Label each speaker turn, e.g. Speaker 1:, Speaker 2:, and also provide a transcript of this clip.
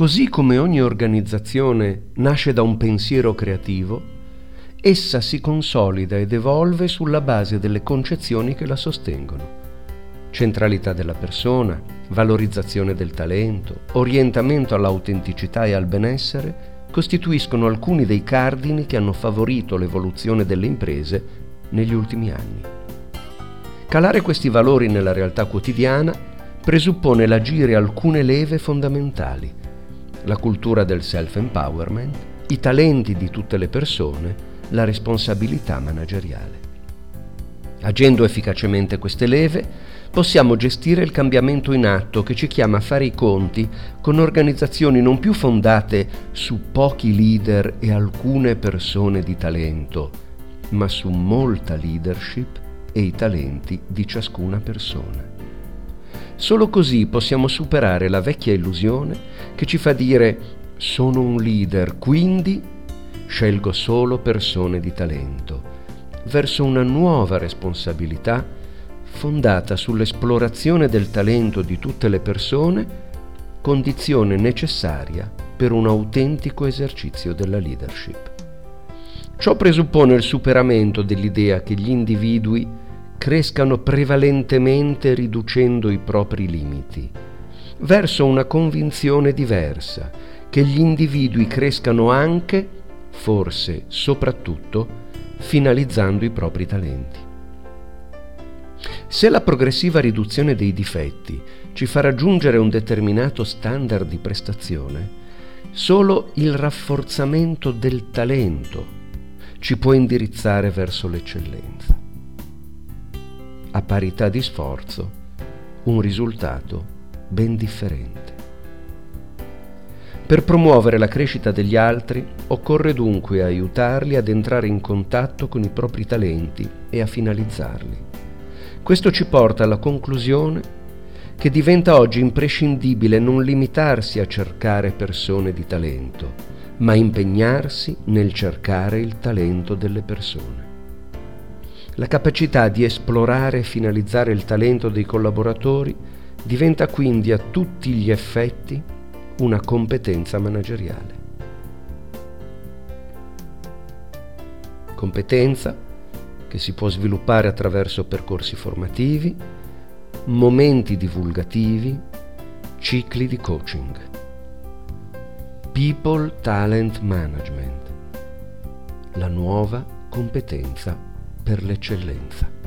Speaker 1: Così come ogni organizzazione nasce da un pensiero creativo, essa si consolida ed evolve sulla base delle concezioni che la sostengono. Centralità della persona, valorizzazione del talento, orientamento all'autenticità e al benessere costituiscono alcuni dei cardini che hanno favorito l'evoluzione delle imprese negli ultimi anni. Calare questi valori nella realtà quotidiana presuppone l'agire alcune leve fondamentali, la cultura del self-empowerment, i talenti di tutte le persone, la responsabilità manageriale. Agendo efficacemente queste leve, possiamo gestire il cambiamento in atto che ci chiama a fare i conti con organizzazioni non più fondate su pochi leader e alcune persone di talento, ma su molta leadership e i talenti di ciascuna persona. Solo così possiamo superare la vecchia illusione che ci fa dire sono un leader, quindi scelgo solo persone di talento, verso una nuova responsabilità fondata sull'esplorazione del talento di tutte le persone, condizione necessaria per un autentico esercizio della leadership. Ciò presuppone il superamento dell'idea che gli individui crescano prevalentemente riducendo i propri limiti, verso una convinzione diversa, che gli individui crescano anche, forse soprattutto, finalizzando i propri talenti. Se la progressiva riduzione dei difetti ci fa raggiungere un determinato standard di prestazione, solo il rafforzamento del talento ci può indirizzare verso l'eccellenza. A parità di sforzo, un risultato ben differente. Per promuovere la crescita degli altri occorre dunque aiutarli ad entrare in contatto con i propri talenti e a finalizzarli. Questo ci porta alla conclusione che diventa oggi imprescindibile non limitarsi a cercare persone di talento, ma impegnarsi nel cercare il talento delle persone. La capacità di esplorare e finalizzare il talento dei collaboratori diventa quindi a tutti gli effetti una competenza manageriale. Competenza che si può sviluppare attraverso percorsi formativi, momenti divulgativi, cicli di coaching. People Talent Management, la nuova competenza per l'eccellenza.